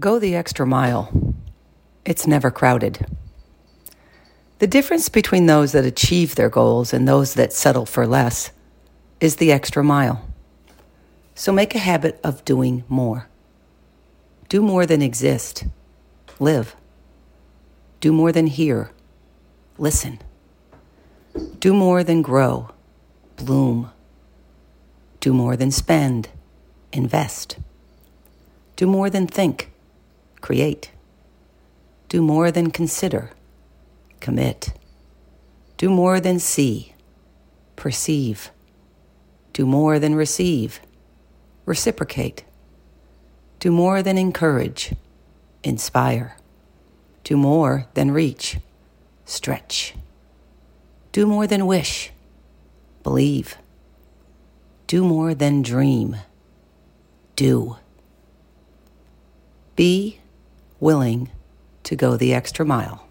Go the extra mile. It's never crowded. The difference between those that achieve their goals and those that settle for less is the extra mile. So make a habit of doing more. Do more than exist. Live. Do more than hear. Listen. Do more than grow. Bloom. Do more than spend. Invest. Do more than think. Create. Do more than consider. Commit. Do more than see. Perceive. Do more than receive. Reciprocate. Do more than encourage. Inspire. Do more than reach. Stretch. Do more than wish. Believe. Do more than dream. Do. Be willing to go the extra mile.